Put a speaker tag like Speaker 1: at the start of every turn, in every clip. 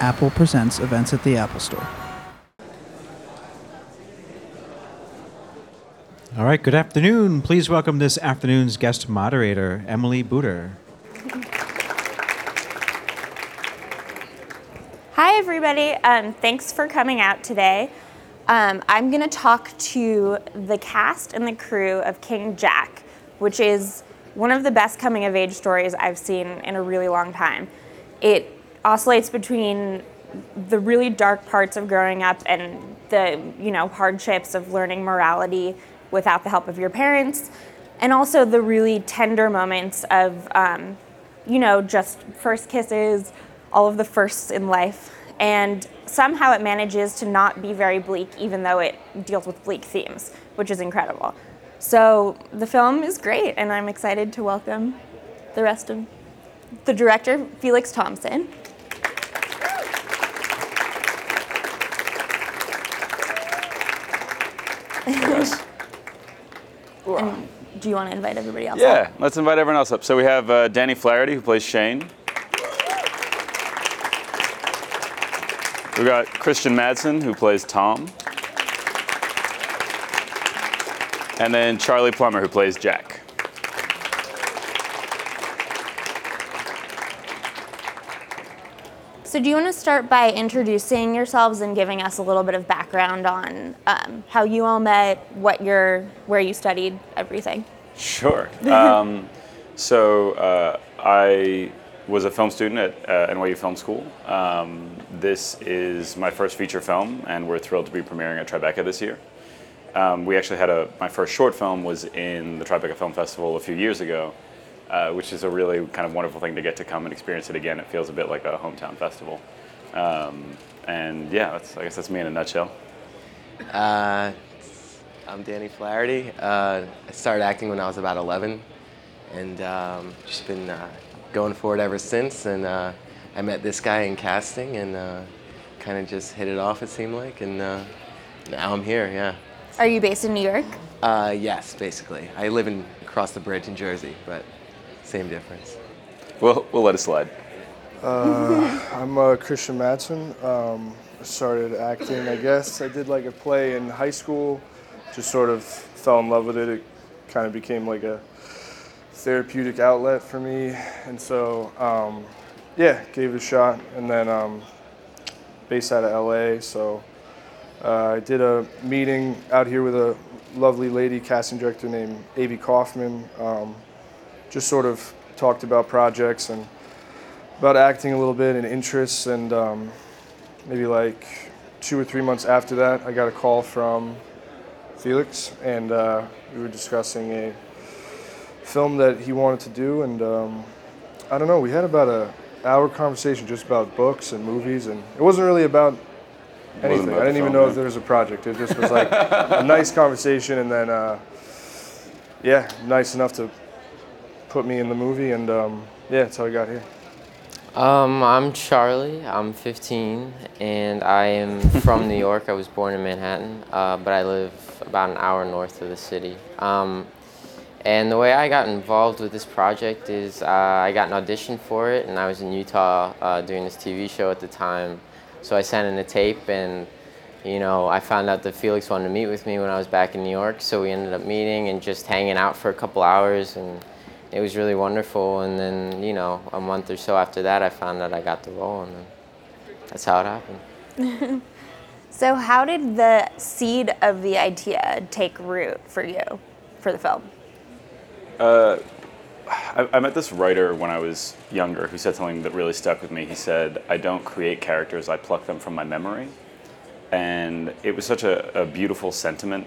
Speaker 1: Apple presents events at the Apple Store.
Speaker 2: All right, good afternoon. Please welcome this afternoon's guest moderator, Emily Booter.
Speaker 3: Hi, everybody. Um, thanks for coming out today. Um, I'm going to talk to the cast and the crew of King Jack, which is one of the best coming of age stories I've seen in a really long time. It oscillates between the really dark parts of growing up and the you know hardships of learning morality without the help of your parents, and also the really tender moments of um, you know just first kisses, all of the firsts in life, and somehow it manages to not be very bleak, even though it deals with bleak themes, which is incredible. So the film is great, and I'm excited to welcome the rest of the director, Felix Thompson. And do you want to invite everybody else?
Speaker 4: Yeah,
Speaker 3: up?
Speaker 4: let's invite everyone else up. So we have uh, Danny Flaherty, who plays Shane. We've got Christian Madsen, who plays Tom. And then Charlie Plummer, who plays Jack.
Speaker 3: So do you want to start by introducing yourselves and giving us a little bit of background on um, how you all met, what your, where you studied, everything?
Speaker 4: Sure. Um, so uh, I was a film student at uh, NYU Film School. Um, this is my first feature film, and we're thrilled to be premiering at Tribeca this year. Um, we actually had a my first short film was in the Tribeca Film Festival a few years ago, uh, which is a really kind of wonderful thing to get to come and experience it again. It feels a bit like a hometown festival. Um, and yeah, that's, I guess that's me in a nutshell.
Speaker 5: Uh, I'm Danny Flaherty. Uh, I started acting when I was about 11, and um, just been uh, going for it ever since. And uh, I met this guy in casting, and uh, kind of just hit it off. It seemed like, and uh, now I'm here. Yeah.
Speaker 3: Are you based in New York?
Speaker 5: Uh, yes, basically. I live in across the bridge in Jersey, but same difference.
Speaker 4: We'll, we'll let it slide.
Speaker 6: I'm uh, Christian Madsen. Um, started acting, I guess. I did like a play in high school, just sort of fell in love with it. It kind of became like a therapeutic outlet for me. And so, um, yeah, gave it a shot. And then, um, based out of LA, so uh, I did a meeting out here with a lovely lady casting director named Avy Kaufman. Um, just sort of talked about projects and about acting a little bit and interests and um, maybe like two or three months after that i got a call from felix and uh, we were discussing a film that he wanted to do and um, i don't know we had about a hour conversation just about books and movies and it wasn't really about anything
Speaker 4: about
Speaker 6: i didn't even know
Speaker 4: yeah.
Speaker 6: if there was a project it just was like a nice conversation and then uh, yeah nice enough to put me in the movie and um, yeah that's how i got here
Speaker 7: Um, I'm Charlie. I'm 15, and I am from New York. I was born in Manhattan, uh, but I live about an hour north of the city. Um, and the way I got involved with this project is uh, I got an audition for it, and I was in Utah uh, doing this TV show at the time. So I sent in a tape, and you know, I found out that Felix wanted to meet with me when I was back in New York. So we ended up meeting and just hanging out for a couple hours, and it was really wonderful. And then, you know, a month or so after that, I found out I got the role, and then that's how it happened.
Speaker 3: So how did the seed of the idea take root for you for the film?
Speaker 4: Uh, I, I met this writer when I was younger who said something that really stuck with me. He said, I don't create characters, I pluck them from my memory. And it was such a, a beautiful sentiment,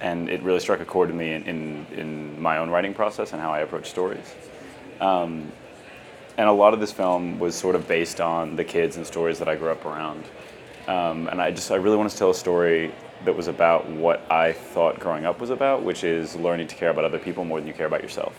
Speaker 4: and it really struck a chord to me in, in, in my own writing process and how I approach stories. Um, and a lot of this film was sort of based on the kids and stories that I grew up around. Um, and I just, I really wanted to tell a story that was about what I thought growing up was about, which is learning to care about other people more than you care about yourself.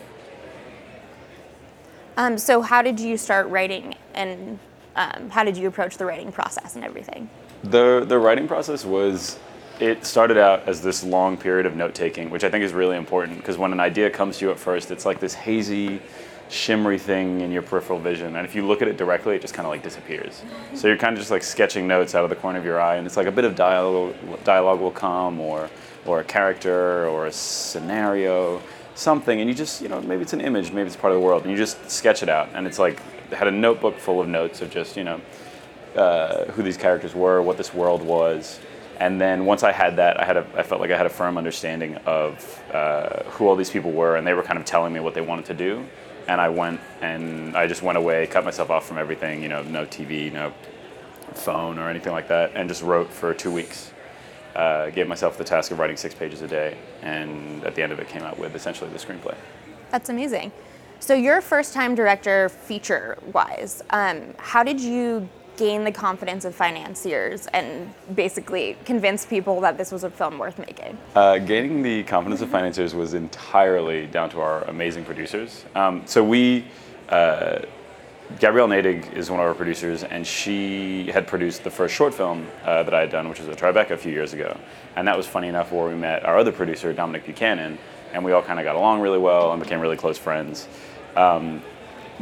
Speaker 3: Um, so how did you start writing and um, how did you approach the writing process and everything?
Speaker 4: The the writing process was it started out as this long period of note taking, which I think is really important because when an idea comes to you at first, it's like this hazy shimmery thing in your peripheral vision, and if you look at it directly, it just kind of like disappears. So you're kind of just like sketching notes out of the corner of your eye, and it's like a bit of dialogue, dialogue will come, or or a character, or a scenario, something, and you just you know maybe it's an image, maybe it's part of the world, and you just sketch it out, and it's like had a notebook full of notes of just you know uh, who these characters were, what this world was, and then once I had that, I had a, I felt like I had a firm understanding of uh, who all these people were, and they were kind of telling me what they wanted to do, and I went and I just went away, cut myself off from everything, you know, no TV, no phone or anything like that, and just wrote for two weeks. Uh, gave myself the task of writing six pages a day, and at the end of it, came out with essentially the screenplay.
Speaker 3: That's amazing. So you're a first-time director, feature-wise. Um, how did you gain the confidence of financiers and basically convince people that this was a film worth making?
Speaker 4: Uh, gaining the confidence of financiers was entirely down to our amazing producers. Um, so we, uh, Gabrielle Nadig is one of our producers, and she had produced the first short film uh, that I had done, which was a Tribeca a few years ago. And that was funny enough where we met our other producer, Dominic Buchanan, and we all kind of got along really well and became really close friends. Um,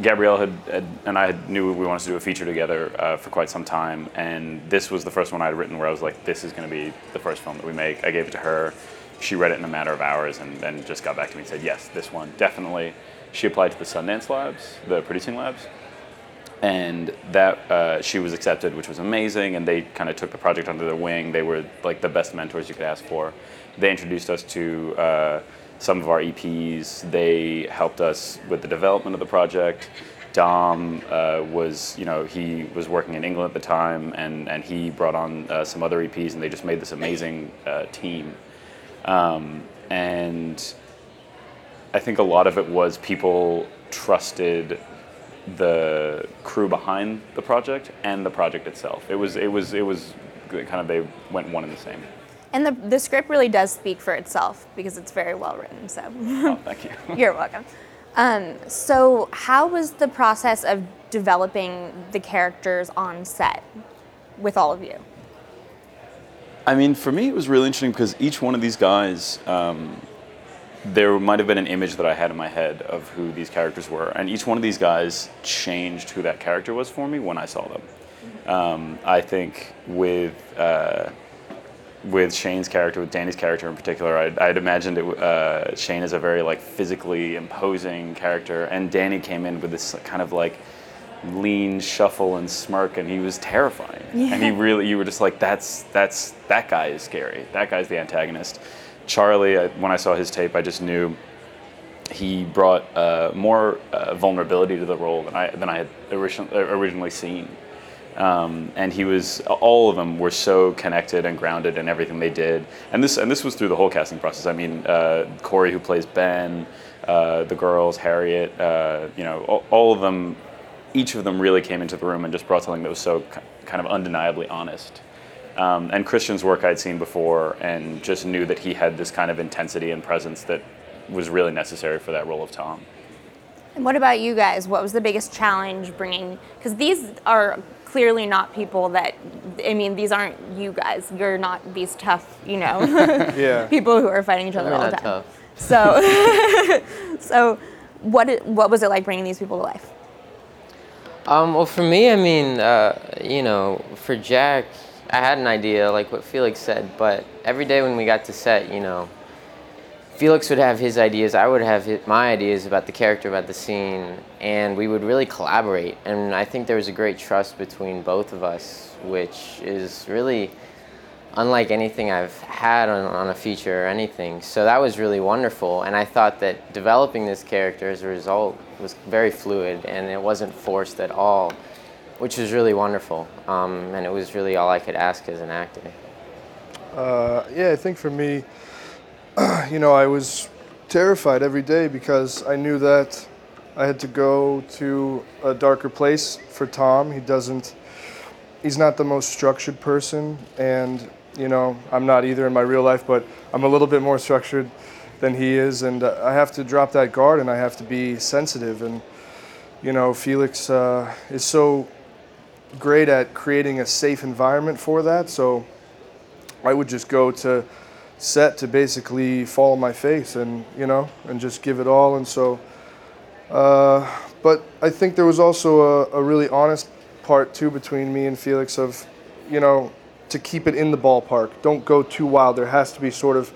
Speaker 4: Gabrielle had, had, and I had knew we wanted to do a feature together uh, for quite some time, and this was the first one I had written where I was like, "This is going to be the first film that we make." I gave it to her. She read it in a matter of hours, and then just got back to me and said, "Yes, this one definitely." She applied to the Sundance Labs, the producing labs, and that uh, she was accepted, which was amazing. And they kind of took the project under their wing. They were like the best mentors you could ask for. They introduced us to uh, some of our EPs. They helped us with the development of the project. Dom uh, was, you know, he was working in England at the time, and, and he brought on uh, some other EPs, and they just made this amazing uh, team. Um, and I think a lot of it was people trusted the crew behind the project and the project itself. It was, it was, it was kind of they went one and the same.
Speaker 3: And the, the script really does speak for itself because it's very well written. So
Speaker 4: Oh, thank you.
Speaker 3: you're welcome. Um, so, how was the process of developing the characters on set with all of you?
Speaker 4: I mean, for me, it was really interesting because each one of these guys, um, there might have been an image that I had in my head of who these characters were, and each one of these guys changed who that character was for me when I saw them. Um, I think with uh, with Shane's character, with Danny's character in particular, I'd, I'd imagined it, uh, Shane is a very like physically imposing character, and Danny came in with this kind of like lean shuffle and smirk, and he was terrifying. Yeah. And he really, you were just like, that's that's that guy is scary. That guy's the antagonist. Charlie, I, when I saw his tape, I just knew he brought uh, more uh, vulnerability to the role than I than I had origin, originally seen. Um, and he was all of them were so connected and grounded in everything they did. And this and this was through the whole casting process. I mean uh, corey who plays ben uh, the girls harriet uh, you know all, all, of them each of them really came into the room and just brought something that was so kind of undeniably honest. Um, and christian's work i'd seen before and just knew that he had this kind of intensity and presence that was really necessary for that role of tom.
Speaker 3: And what about you guys? What was the biggest challenge bringing because these are clearly not people that I mean these aren't you guys. You're not these tough, you know,
Speaker 6: Yeah.
Speaker 3: people who are fighting each other
Speaker 7: We're
Speaker 3: all the time.
Speaker 7: tough.
Speaker 3: So, so what it, what was it like bringing these people to life?
Speaker 7: Um, well, for me, I mean, uh, you know, for Jack, I had an idea, like what Felix said, but every day when we got to set, you know, Felix would have his ideas, I would have his, my ideas about the character, about the scene, and we would really collaborate. And I think there was a great trust between both of us, which is really unlike anything I've had on, on a feature or anything. So that was really wonderful. And I thought that developing this character as a result was very fluid and it wasn't forced at all, which was really wonderful. Um, and it was really all I could ask as an actor.
Speaker 6: Uh, yeah, I think for me, you know, I was terrified every day because I knew that I had to go to a darker place for Tom. He doesn't, he's not the most structured person, and, you know, I'm not either in my real life, but I'm a little bit more structured than he is, and uh, I have to drop that guard and I have to be sensitive. And, you know, Felix uh, is so great at creating a safe environment for that, so I would just go to set to basically fall on my face and you know and just give it all and so Uh, but I think there was also a, a really honest part too between me and Felix of, you know, to keep it in the ballpark. Don't go too wild. There has to be sort of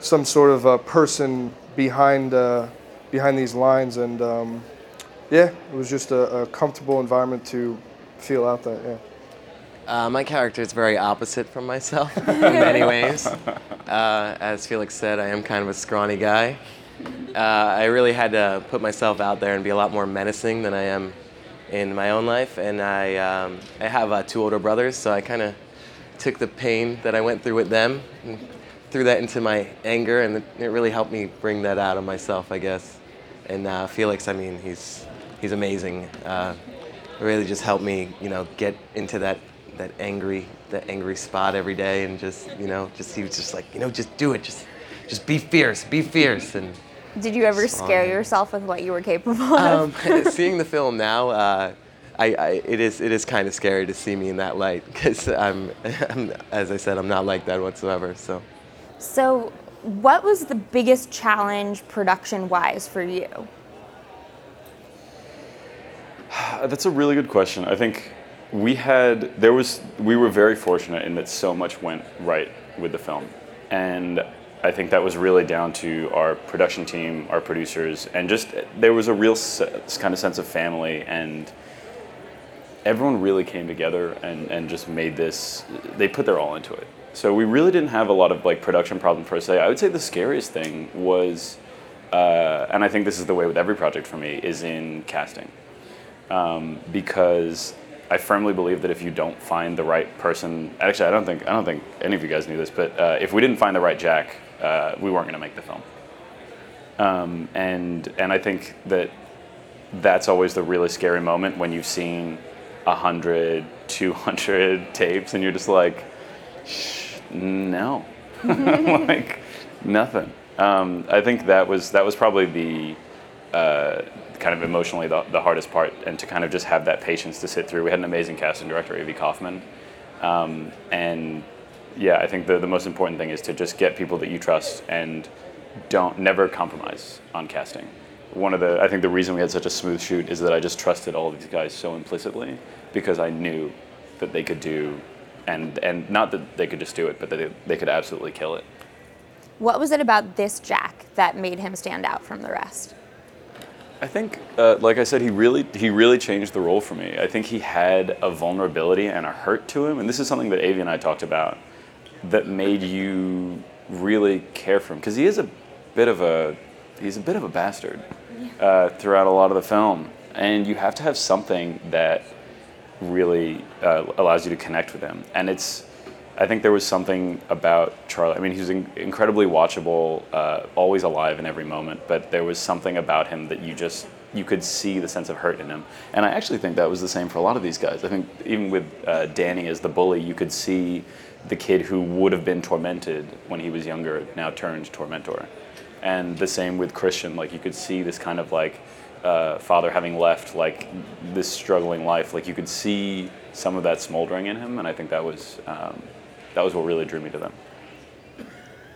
Speaker 6: some sort of a person behind uh, behind these lines, and um, yeah, it was just a, a comfortable environment to feel out that. Yeah.
Speaker 5: Uh, my character is very opposite from myself in many ways. Uh, as Felix said, I am kind of a scrawny guy. Uh, I really had to put myself out there and be a lot more menacing than I am in my own life. And I, um, I have uh, two older brothers, so I kind of took the pain that I went through with them and threw that into my anger, and it really helped me bring that out of myself, I guess. And uh, Felix, I mean, he's he's amazing. Uh, really just helped me, you know, get into that that angry that angry spot every day, and just you know, just he was just like, you know, just do it, just just be fierce, be fierce, and
Speaker 3: Did you ever scare
Speaker 5: Fine.
Speaker 3: yourself with what you were capable of?
Speaker 5: um, seeing the film now, uh, I, I, it is it is kind of scary to see me in that light because I'm, I'm, as I said, I'm not like that whatsoever. So,
Speaker 3: so, what was the biggest challenge production wise for you?
Speaker 4: That's a really good question. I think we had there was we were very fortunate in that so much went right with the film, and I think that was really down to our production team, our producers, and just there was a real se- kind of sense of family and everyone really came together and, and just made this they put their all into it. So we really didn't have a lot of like production problems per se. I would say the scariest thing was uh, and i think this is the way with every project for me is in casting. Um, because i firmly believe that if you don't find the right person actually i don't think i don't think any of you guys knew this but uh, if we didn't find the right jack uh, we weren't going to make the film. Um, and and i think that that's always the really scary moment when you've seen 100 200 tapes and you're just like Shh, no. Like nothing. Um, i think that was that was probably the uh, kind of emotionally the, the hardest part and to kind of just have that patience to sit through we had an amazing casting director avy kaufman um, and yeah i think the, the most important thing is to just get people that you trust and don't never compromise on casting one of the I think the reason we had such a smooth shoot is that I just trusted all these guys so implicitly because I knew that they could do and and not that they could just do it, but that they, they could absolutely kill it.
Speaker 3: What was it about this Jack that made him stand out from the rest?
Speaker 4: I think, uh, like I said, he really he really changed the role for me. I think he had a vulnerability and a hurt to him, and this is something that Avy and I talked about that made you really care for him because he is a bit of a he's a bit of a bastard uh, throughout a lot of the film, and you have to have something that really uh, allows you to connect with him. And it's, I think there was something about Charlie. I mean, he was in- incredibly watchable, uh, always alive in every moment. But there was something about him that you just you could see the sense of hurt in him. And I actually think that was the same for a lot of these guys. I think even with uh, Danny as the bully, you could see the kid who would have been tormented when he was younger now turned tormentor. And the same with Christian. Like you could see this kind of like uh, father having left like this struggling life. Like you could see some of that smoldering in him, and I think that was um, that was what really drew me to them.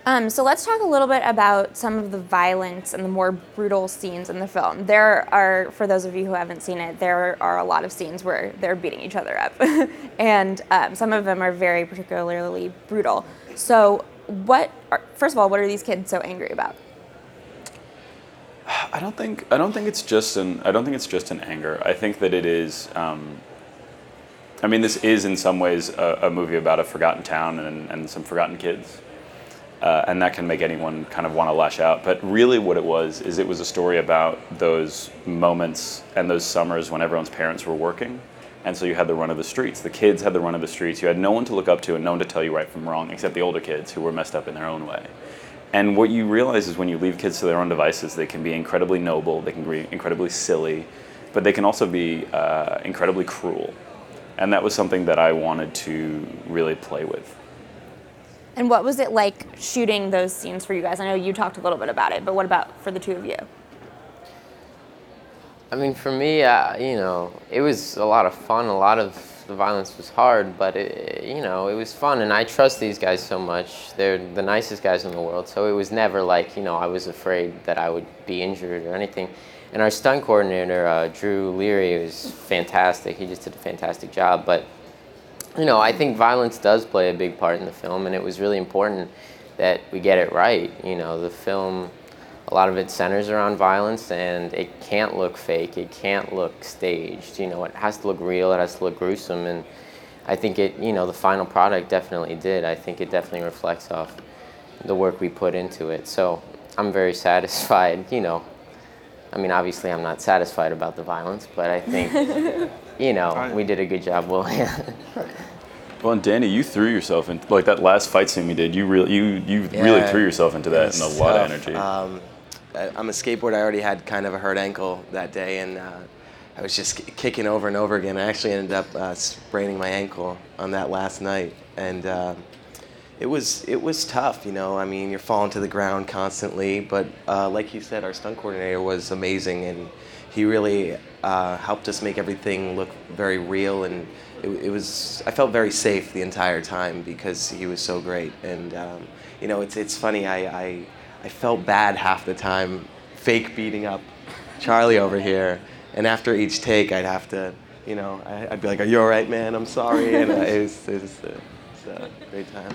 Speaker 3: Um, so let's talk a little bit about some of the violence and the more brutal scenes in the film. There are, for those of you who haven't seen it, there are a lot of scenes where they're beating each other up, and um, some of them are very particularly brutal. So, what? Are, first of all, what are these kids so angry about?
Speaker 4: I don't think I don't think it's just an I don't think it's just an anger. I think that it is. Um, I mean, this is in some ways a, a movie about a forgotten town and, and some forgotten kids, uh, and that can make anyone kind of want to lash out. But really, what it was is it was a story about those moments and those summers when everyone's parents were working, and so you had the run of the streets. The kids had the run of the streets. You had no one to look up to and no one to tell you right from wrong, except the older kids who were messed up in their own way. And what you realize is when you leave kids to their own devices, they can be incredibly noble, they can be incredibly silly, but they can also be uh, incredibly cruel. And that was something that I wanted to really play with.
Speaker 3: And what was it like shooting those scenes for you guys? I know you talked a little bit about it, but what about for the two of you?
Speaker 7: I mean, for me, uh, you know, it was a lot of fun. A lot of the violence was hard, but it, you know, it was fun. And I trust these guys so much. They're the nicest guys in the world. So it was never like, you know, I was afraid that I would be injured or anything. And our stunt coordinator, uh, Drew Leary, was fantastic. He just did a fantastic job. But you know, I think violence does play a big part in the film, and it was really important that we get it right. You know, the film, a lot of it centers around violence, and it can't look fake. It can't look staged. You know, it has to look real. It has to look gruesome, and I think it. You know, the final product definitely did. I think it definitely reflects off the work we put into it. So I'm very satisfied. You know, I mean, obviously, I'm not satisfied about the violence, but I think. You know, we did a good job, Will.
Speaker 4: Well, and Danny, you threw yourself into like that last fight scene we did. You really, you, you really threw yourself into that and a
Speaker 5: was
Speaker 4: lot of energy.
Speaker 5: Um, I- I'm a skateboarder. I already had kind of a hurt ankle that day, and uh, I was just ki- kicking over and over again. I actually ended up uh, spraining my ankle on that last night, and um it was it was tough. You know, I mean, you're falling to the ground constantly, but uh, like you said, our stunt coordinator was amazing, and he really uh, helped us make everything look very real and. It, it was. I felt very safe the entire time because he was so great, and um, you know, it's it's funny. I, I I felt bad half the time, fake beating up Charlie over here, and after each take, I'd have to, you know, I'd be like, "Are you all right, man? I'm sorry," and uh, it was it was, uh, it was a great time.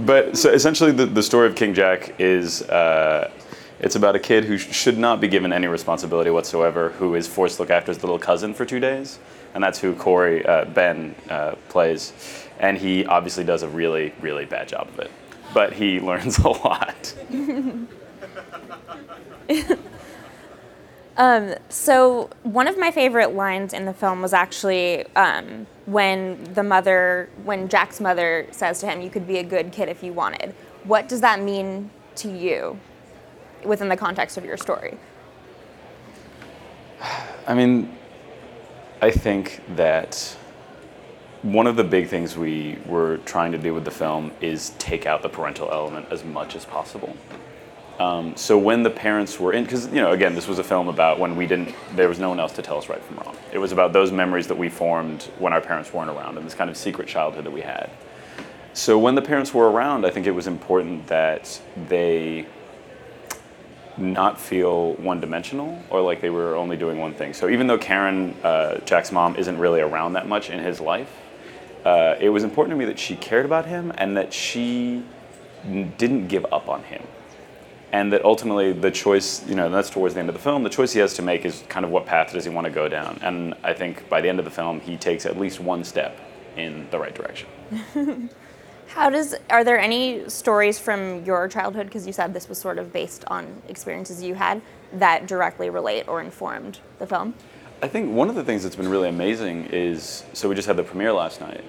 Speaker 4: But so essentially, the, the story of King Jack is uh, it's about a kid who sh- should not be given any responsibility whatsoever, who is forced to look after his little cousin for two days, and that's who Corey uh, Ben uh, plays, and he obviously does a really really bad job of it, but he learns a lot.
Speaker 3: So one of my favorite lines in the film was actually um, when the mother, when Jack's mother says to him, "You could be a good kid if you wanted." What does that mean to you, within the context of your story?
Speaker 4: I mean, I think that one of the big things we were trying to do with the film is take out the parental element as much as possible. Um, so when the parents were in, because you know, again, this was a film about when we didn't, there was no one else to tell us right from wrong. It was about those memories that we formed when our parents weren't around, and this kind of secret childhood that we had. So when the parents were around, I think it was important that they not feel one-dimensional or like they were only doing one thing. So even though Karen, uh, Jack's mom, isn't really around that much in his life, uh, it was important to me that she cared about him and that she didn't give up on him. And that ultimately the choice, you know, that's towards the end of the film, the choice he has to make is kind of what path does he want to go down. And I think by the end of the film, he takes at least one step in the right direction.
Speaker 3: How does are there any stories from your childhood because you said this was sort of based on experiences you had that directly relate or informed the film?
Speaker 4: I think one of the things that's been really amazing is so we just had the premiere last night,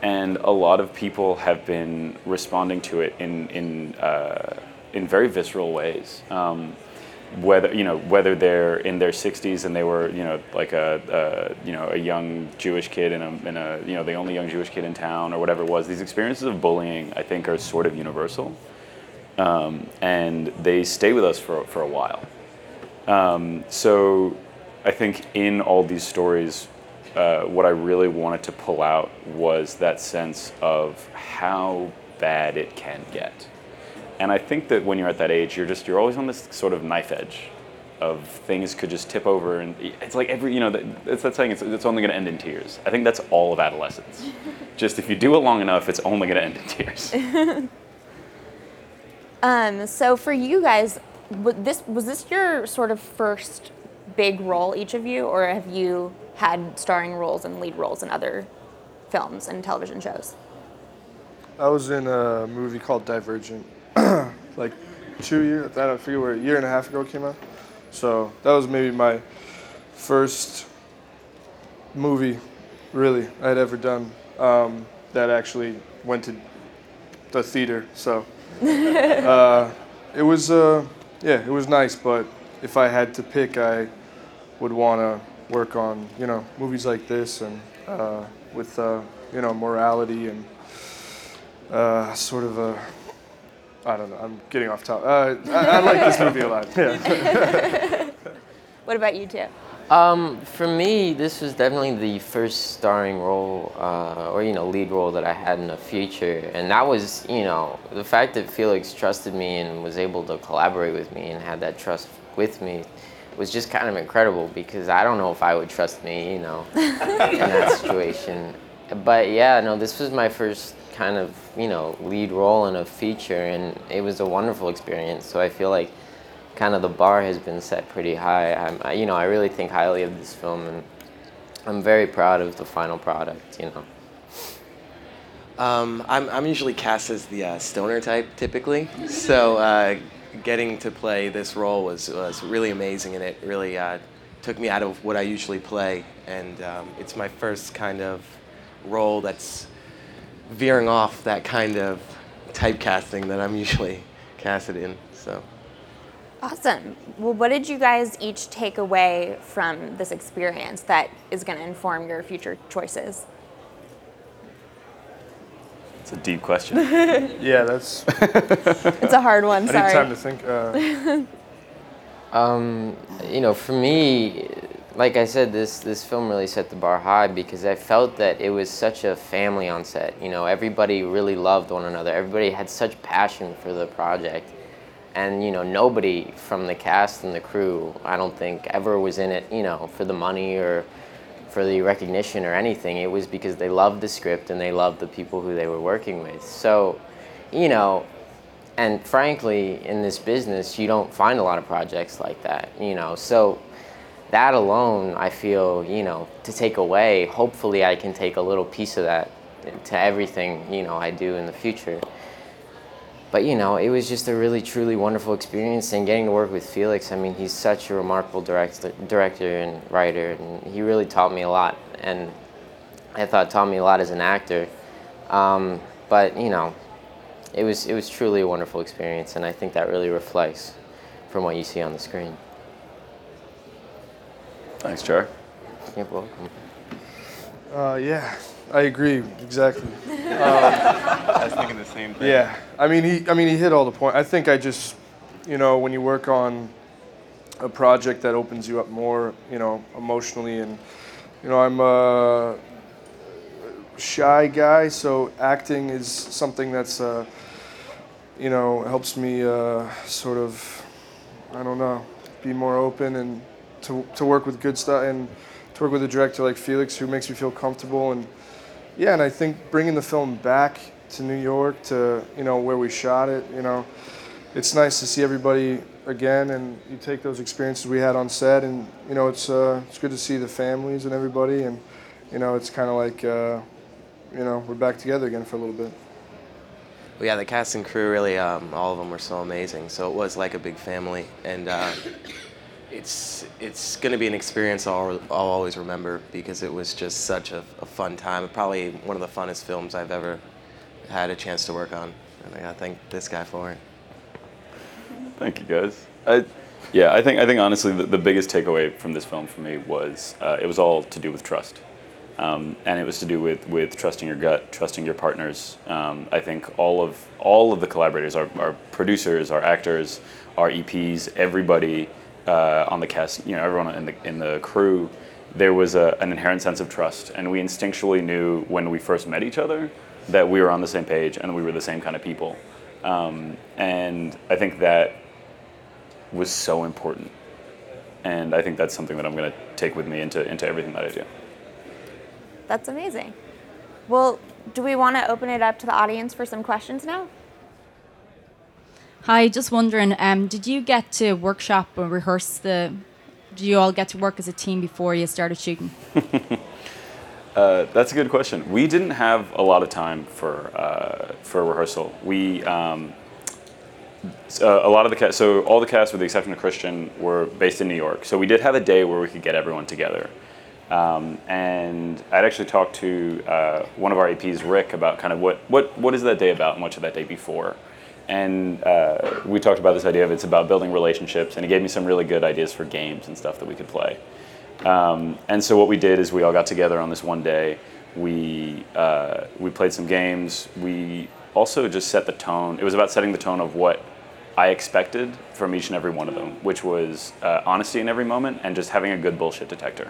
Speaker 4: and a lot of people have been responding to it in in uh, in very visceral ways. Um, whether you know whether they're in their 60s and they were you know like a, a you know a young Jewish kid in a, in a you know the only young Jewish kid in town or whatever it was these experiences of bullying I think are sort of universal um, and they stay with us for, for a while um, so I think in all these stories, uh, what I really wanted to pull out was that sense of how bad it can get. And I think that when you're at that age, you're just you're always on this sort of knife edge of things could just tip over, and it's like every you know that- it's that saying it's, it's only going to end in tears. I think that's all of adolescence. just if you do it long enough, it's only going to end in tears.
Speaker 3: Um, so for you guys, wa- this was this your sort of first big role, each of you, or have you had starring roles and lead roles in other films and television shows?
Speaker 6: I was in a movie called Divergent, like two years. I don't forget where a year and a half ago came out. So that was maybe my first movie, really, I had ever done um, that actually went to the theater. So uh, it was, uh, yeah, it was nice. But if I had to pick, I would want to work on, you know, movies like this and uh, with, uh, you know, morality and uh, sort of a. I don't know. I'm getting off topic. Uh, I, I like this movie a lot. Yeah.
Speaker 3: What about you two?
Speaker 7: Um, for me, this was definitely the first starring role, uh, or you know, lead role that I had in a feature, and that was, you know, the fact that Felix trusted me and was able to collaborate with me and had that trust with me was just kind of incredible because I don't know if I would trust me, you know, in that situation. But yeah, no, this was my first kind of, you know, lead role in a feature and it was a wonderful experience. So I feel like kind of the bar has been set pretty high. I'm, I, you know, I really think highly of this film and I'm very proud of the final product, you know.
Speaker 5: Um, I'm, I'm usually cast as the uh, stoner type typically, so uh, getting to play this role was, was really amazing and it really uh, took me out of what I usually play. And um, it's my first kind of role that's veering off that kind of typecasting that I'm usually casted in. So.
Speaker 3: Awesome. Well, what did you guys each take away from this experience that is going to inform your future choices?
Speaker 4: It's a deep question.
Speaker 6: Yeah, that's.
Speaker 3: It's a hard one. Sorry.
Speaker 6: I
Speaker 3: Sorry.
Speaker 6: need time to think. Uh,
Speaker 7: Um, you know, for me, like I said, this this film really set the bar high because I felt that it was such a family on set. You know, everybody really loved one another. Everybody had such passion for the project, and you know, nobody from the cast and the crew, I don't think, ever was in it. You know, for the money or for the recognition or anything. It was because they loved the script and they loved the people who they were working with. So, you know, and frankly, in this business, you don't find a lot of projects like that, you know. So that alone, I feel, you know, to take away, hopefully I can take a little piece of that to everything, you know, I do in the future. But, you know, it was just a really, truly wonderful experience. And getting to work with Felix, I mean, he's such a remarkable director, director and writer, and he really taught me a lot. And I thought taught me a lot as an actor. Um, but, you know, it was it was truly a wonderful experience, and I think that really reflects from what you see on the screen.
Speaker 4: Thanks, Char.
Speaker 7: You're welcome.
Speaker 6: uh, yeah, I agree exactly.
Speaker 5: I was thinking the same thing.
Speaker 6: Yeah, I mean he, I mean he hit all the points. I think I just, you know, when you work on a project that opens you up more, you know, emotionally, and you know, I'm a shy guy, so acting is something that's, uh, you know, helps me uh, sort of, I don't know, be more open and to to work with good stuff and to work with a director like Felix who makes me feel comfortable and yeah, and I think bringing the film back to New York to you know where we shot it, you know, it's nice to see everybody again, and you take those experiences we had on set, and you know it's uh, it's good to see the families and everybody, and you know it's kind of like uh, you know we're back together again for a little bit.
Speaker 5: Well, yeah, the cast and crew really, um, all of them were so amazing. So it was like a big family, and uh, it's it's going to be an experience I'll, I'll always remember because it was just such a, a fun time. Probably one of the funnest films I've ever had a chance to work on, and I thank this guy for it.
Speaker 4: Thank you, guys. I, yeah, I think I think honestly the, the biggest takeaway from this film for me was uh, it was all to do with trust, um, and it was to do with with trusting your gut, trusting your partners. Um, I think all of all of the collaborators, our, our producers, our actors, our EPs, everybody uh, on the cast, you know, everyone in the in the crew, there was a, an inherent sense of trust, and we instinctually knew when we first met each other that we were on the same page and we were the same kind of people. Um, and I think that was so important. And I think that's something that I'm going to take with me into, into everything that I do.
Speaker 3: That's amazing. Well, do we want to open it up to the audience for some questions now?
Speaker 8: Hi, just wondering, um, did you get to workshop or rehearse the? Did you all get to work as a team before you started shooting?
Speaker 4: Uh, that's a good question. We didn't have a lot of time for uh, for rehearsal. We um, uh, a lot of the cast, so all the cast, with the exception of Christian, were based in New York. So we did have a day where we could get everyone together. Um, and I'd actually talked to uh, one of our APs, Rick, about kind of what, what what is that day about and what should that day be for. And uh, we talked about this idea of it's about building relationships, and he gave me some really good ideas for games and stuff that we could play. Um, and so what we did is we all got together on this one day. We uh, we played some games. We also just set the tone. It was about setting the tone of what I expected from each and every one of them, which was uh, honesty in every moment and just having a good bullshit detector,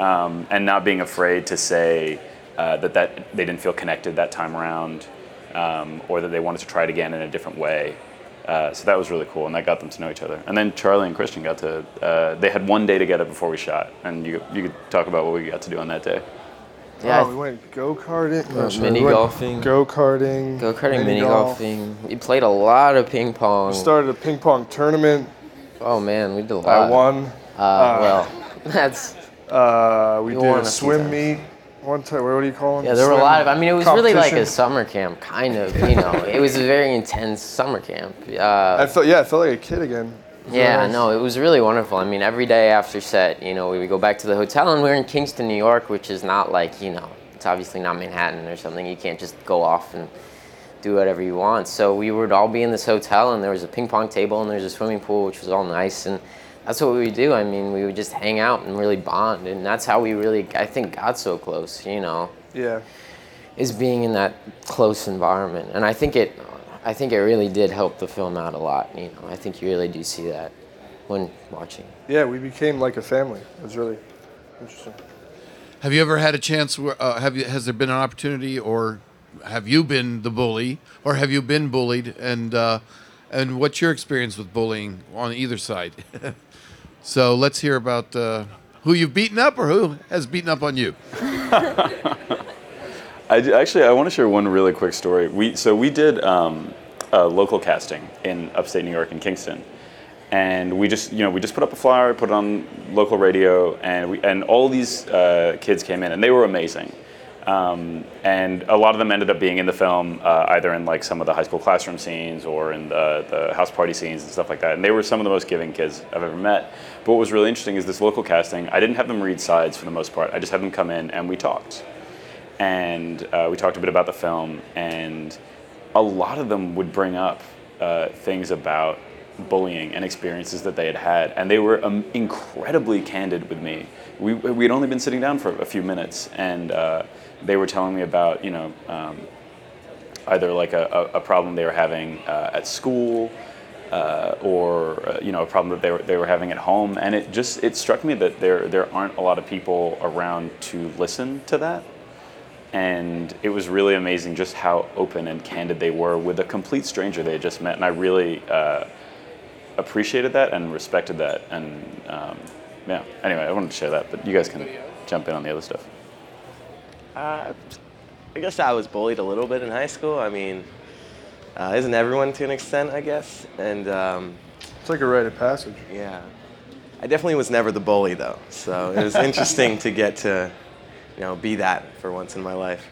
Speaker 4: um, and not being afraid to say uh, that that they didn't feel connected that time around, um, or that they wanted to try it again in a different way. Uh, so that was really cool, and that got them to know each other. And then Charlie and Christian got to. Uh, they had one day together before we shot, and you you could talk about what we got to do on that day.
Speaker 7: Yeah,
Speaker 6: oh, we went go karting,
Speaker 7: Uh, mini golfing.
Speaker 6: go karting,
Speaker 7: go karting, mini golfing. We played a lot of ping pong.
Speaker 6: We started a ping pong tournament.
Speaker 7: Oh man, we did a lot.
Speaker 6: I won.
Speaker 7: Uh, well, that's
Speaker 6: Uh, we
Speaker 7: You
Speaker 6: did a
Speaker 7: a few
Speaker 6: swim
Speaker 7: times.
Speaker 6: meet one time. What do you call them?
Speaker 7: yeah. There were a lot of. I mean, it was really like a summer camp, kind of. You know, it was a very intense summer camp. Uh,
Speaker 6: I felt yeah, I felt like a kid again. It was really
Speaker 7: Yeah,
Speaker 6: nice.
Speaker 7: no, it was really wonderful. I mean, every day after set, you know, we would go back to the hotel, and we were in Kingston, New York, which is not like, you know, it's obviously not Manhattan or something. You can't just go off and do whatever you want. So we would all be in this hotel, and there was a ping pong table, and there was a swimming pool, which was all nice, and that's what we would do. I mean, we would just hang out and really bond, and that's how we really, I think, got so close. You know,
Speaker 6: Yeah.
Speaker 7: is being in that close environment, and I think it, I think it really did help the film out a lot. You know, I think you really do see that when watching.
Speaker 6: Yeah, we became like a family. It was really interesting.
Speaker 9: Have you ever had a chance? Where, uh, have you? Has there been an opportunity, or have you been the bully, or have you been bullied? And uh, and what's your experience with bullying on either side? so let's hear about uh, who you've beaten up, or who has beaten up on you.
Speaker 4: Actually I want to share one really quick story. We so we did um, local casting in upstate New York in Kingston, and we just you know we just put up a flyer, put it on local radio, and we and all these uh, kids came in, and they were amazing. Um, and a lot of them ended up being in the film, uh, either in like some of the high school classroom scenes or in the, the house party scenes and stuff like that. And they were some of the most giving kids I've ever met. But what was really interesting is this local casting. I didn't have them read sides for the most part. I just had them come in and we talked and uh, we talked a bit about the film, and a lot of them would bring up uh, things about bullying and experiences that they had had, and they were um, incredibly candid with me. We we had only been sitting down for a few minutes, and uh, they were telling me about you know. Um, either like a, a, problem they were having uh, at school, uh, or uh, you know a problem that they were they were having at home, and it just it struck me that there there aren't a lot of people around to listen to that, and it was really amazing just how open and candid they were with a complete stranger they had just met, and I really uh, appreciated that and respected that, and um, yeah. Anyway, I wanted to share that, but you guys can jump in on the other stuff.
Speaker 5: Uh, I guess I was bullied a little bit in high school. I mean, uh, isn't everyone to an extent, I guess? And um,
Speaker 6: It's like a rite of passage.
Speaker 5: yeah, I definitely was never the bully though. So it was interesting to get to, you know, be that for once in my life.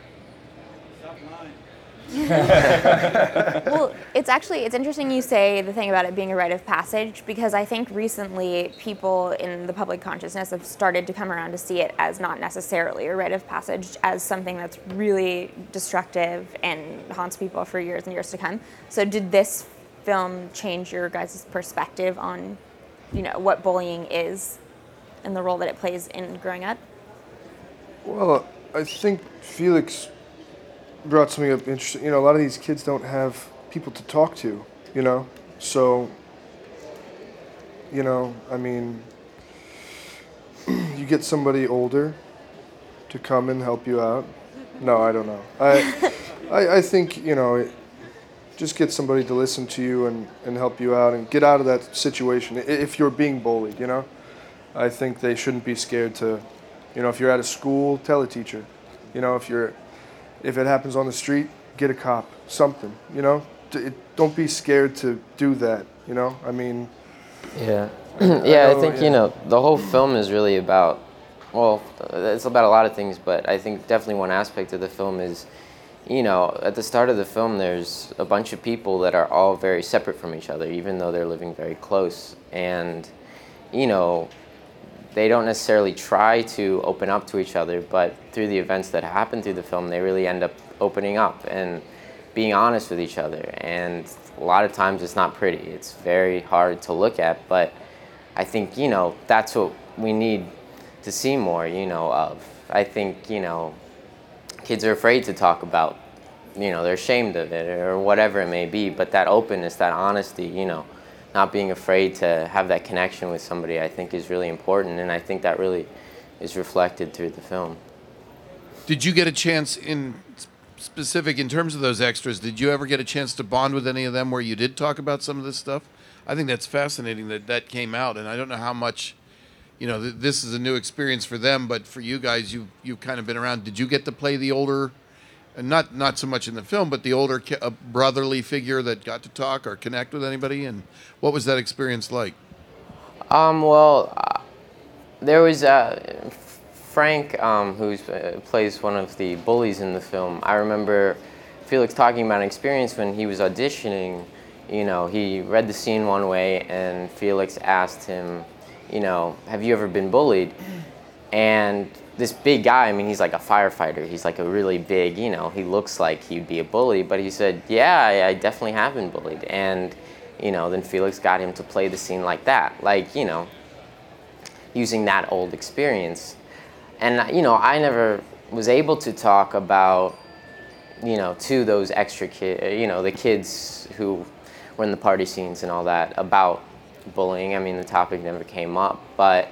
Speaker 3: well, it's actually it's interesting you say the thing about it being a rite of passage because I think recently people in the public consciousness have started to come around to see it as not necessarily a rite of passage, as something that's really destructive and haunts people for years and years to come. So, did this film change your guys' perspective on, you know, what bullying is and the role that it plays in growing up?
Speaker 6: Well, I think Felix brought something up interesting. You know, a lot of these kids don't have people to talk to, you know? So, you know, I mean, you get somebody older to come and help you out. No, I don't know. I, I, I think, you know, it, just get somebody to listen to you and, and help you out and get out of that situation if you're being bullied, you know? I think they shouldn't be scared to, you know, if you're at a school, tell a teacher. You know, if you're, if it happens on the street, get a cop, something. You know, it, don't be scared to do that. You know, I mean,
Speaker 7: Yeah, yeah. I
Speaker 6: know,
Speaker 7: think
Speaker 6: yeah.
Speaker 7: you know the whole film is really about. Well, it's about a lot of things, but I think definitely one aspect of the film is, you know, at the start of the film, there's a bunch of people that are all very separate from each other, even though they're living very close, and, you know, they don't necessarily try to open up to each other, but through the events that happen through the film, they really end up opening up and being honest with each other. And a lot of times it's not pretty. It's very hard to look at, but I think, you know, that's what we need to see more, you know, of. I think, you know, kids are afraid to talk about, you know, they're ashamed of it or whatever it may be, but that openness, that honesty, you know, not being afraid to have that connection with somebody, I think is really important, and I think that really is reflected through the film.
Speaker 9: Did you get a chance in specific in terms of those extras. Did you ever get a chance to bond with any of them where you did talk about some of this stuff? I think that's fascinating that that came out, and I don't know how much. You know, th- this is a new experience for them, but for you guys, you you've kind of been around. Did you get to play the older, not not so much in the film, but the older uh, brotherly figure that got to talk or connect with anybody? And what was that experience like?
Speaker 7: Um, well, uh, there was uh, Frank, um, who uh, plays one of the bullies in the film. I remember Felix talking about an experience when he was auditioning. You know, he read the scene one way, and Felix asked him, you know, have you ever been bullied? And this big guy, I mean, he's like a firefighter. He's like a really big, you know, he looks like he'd be a bully, but he said, yeah, I, I definitely have been bullied. And, you know, then Felix got him to play the scene like that, like, you know, using that old experience. And, you know, I never was able to talk about, you know, to those extra kids, you know, the kids who were in the party scenes and all that about bullying. I mean, the topic never came up, but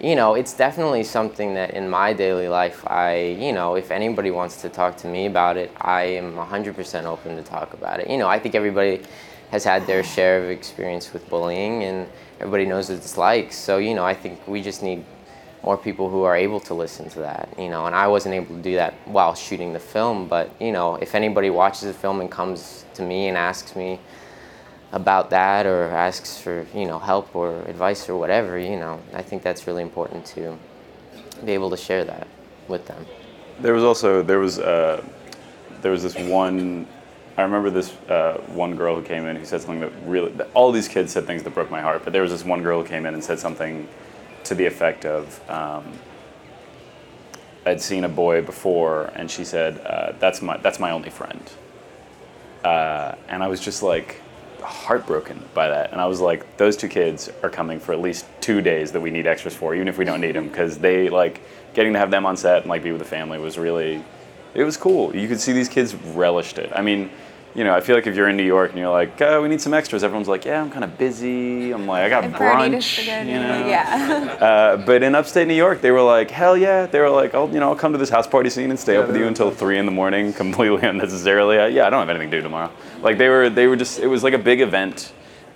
Speaker 7: you know, it's definitely something that in my daily life, I, you know, if anybody wants to talk to me about it, I am 100% open to talk about it. You know, I think everybody has had their share of experience with bullying and everybody knows what it's like. So, you know, I think we just need more people who are able to listen to that, you know, and I wasn't able to do that while shooting the film, but, you know, if anybody watches the film and comes to me and asks me, about that or asks for you know help or advice or whatever you know i think that's really important to be able to share that with them
Speaker 4: There was also there was uh, there was this one. I remember this uh, one girl who came in who said something that really. All these kids said things that broke my heart, but there was this one girl who came in and said something to the effect of. Um, I'd seen a boy before, and she said, uh, "That's my that's my only friend," uh, and I was just like heartbroken by that. And I was like, "Those two kids are coming for at least two days that we need extras for, even if we don't need them, because they like getting to have them on set and like be with the family was really, it was cool. You could see these kids relished it. I mean." You know, I feel like if you're in New York and you're like, oh, we need some extras, everyone's like, yeah, I'm kind of busy. I'm like, I got
Speaker 3: Party to
Speaker 4: brunch. You know?
Speaker 3: Yeah.
Speaker 4: Uh, but in upstate New York, they were like, hell yeah. They were like, I'll, you know, I'll come to this house party scene and stay up with you until three in the morning, completely unnecessarily. Uh, yeah, I don't have anything to do tomorrow. Like they were, they were just. It was like a big event,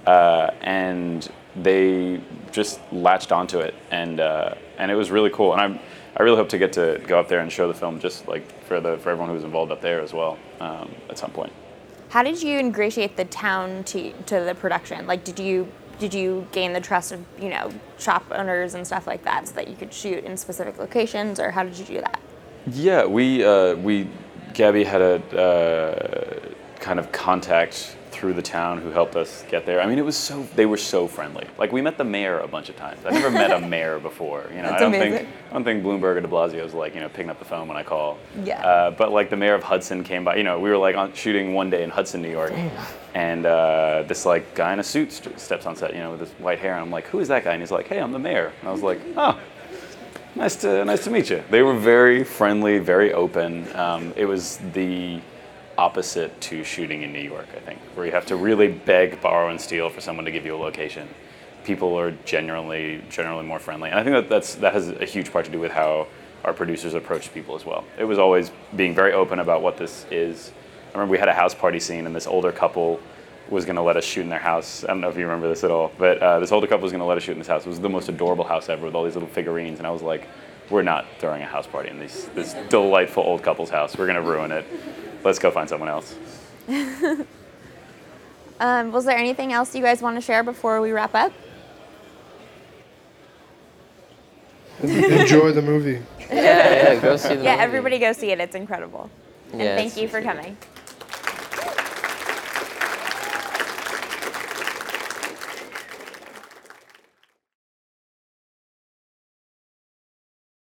Speaker 4: uh, and they just latched onto it, and uh, and it was really cool. And I'm, I really hope to get to go up there and show the film, just like for the for everyone who was involved up there as well, um, at some point.
Speaker 3: How did you ingratiate the town to to the production? Like, did you did you gain the trust of you know shop owners and stuff like that so that you could shoot in specific locations, or how did you do that?
Speaker 4: Yeah, we uh, we Gabby had a uh, kind of contact through the town who helped us get there. I mean, it was so they were so friendly. Like we met the mayor a bunch of times. I've never met a mayor before. You know,
Speaker 3: That's
Speaker 4: I don't
Speaker 3: amazing.
Speaker 4: think I don't think Bloomberg or De Blasio is like you know picking up the phone when I call.
Speaker 3: Yeah.
Speaker 4: Uh, but like the mayor of Hudson came by. You know, we were like on shooting one day in Hudson, New York, and uh, this like guy in a suit st- steps on set. You know, with his white hair, and I'm like, who is that guy? And he's like, hey, I'm the mayor. And I was like, oh. Nice to nice to meet you. They were very friendly, very open. Um, it was the opposite to shooting in New York, I think, where you have to really beg, borrow, and steal for someone to give you a location. People are generally generally more friendly, and I think that that's that has a huge part to do with how our producers approach people as well. It was always being very open about what this is. I remember we had a house party scene, and this older couple was going to let us shoot in their house. I don't know if you remember this at all, but uh, this older couple was going to let us shoot in this house. It was the most adorable house ever with all these little figurines, and I was like, "We're not throwing a house party in this this delightful old couple's house. We're going to ruin it. Let's go find someone else."
Speaker 3: Um, was there anything else you guys want to share before we wrap up?
Speaker 6: Enjoy the movie.
Speaker 7: yeah yeah go see the
Speaker 3: Yeah,
Speaker 7: movie.
Speaker 3: everybody go see it. It's incredible. And
Speaker 7: Yeah,
Speaker 3: thank you for coming.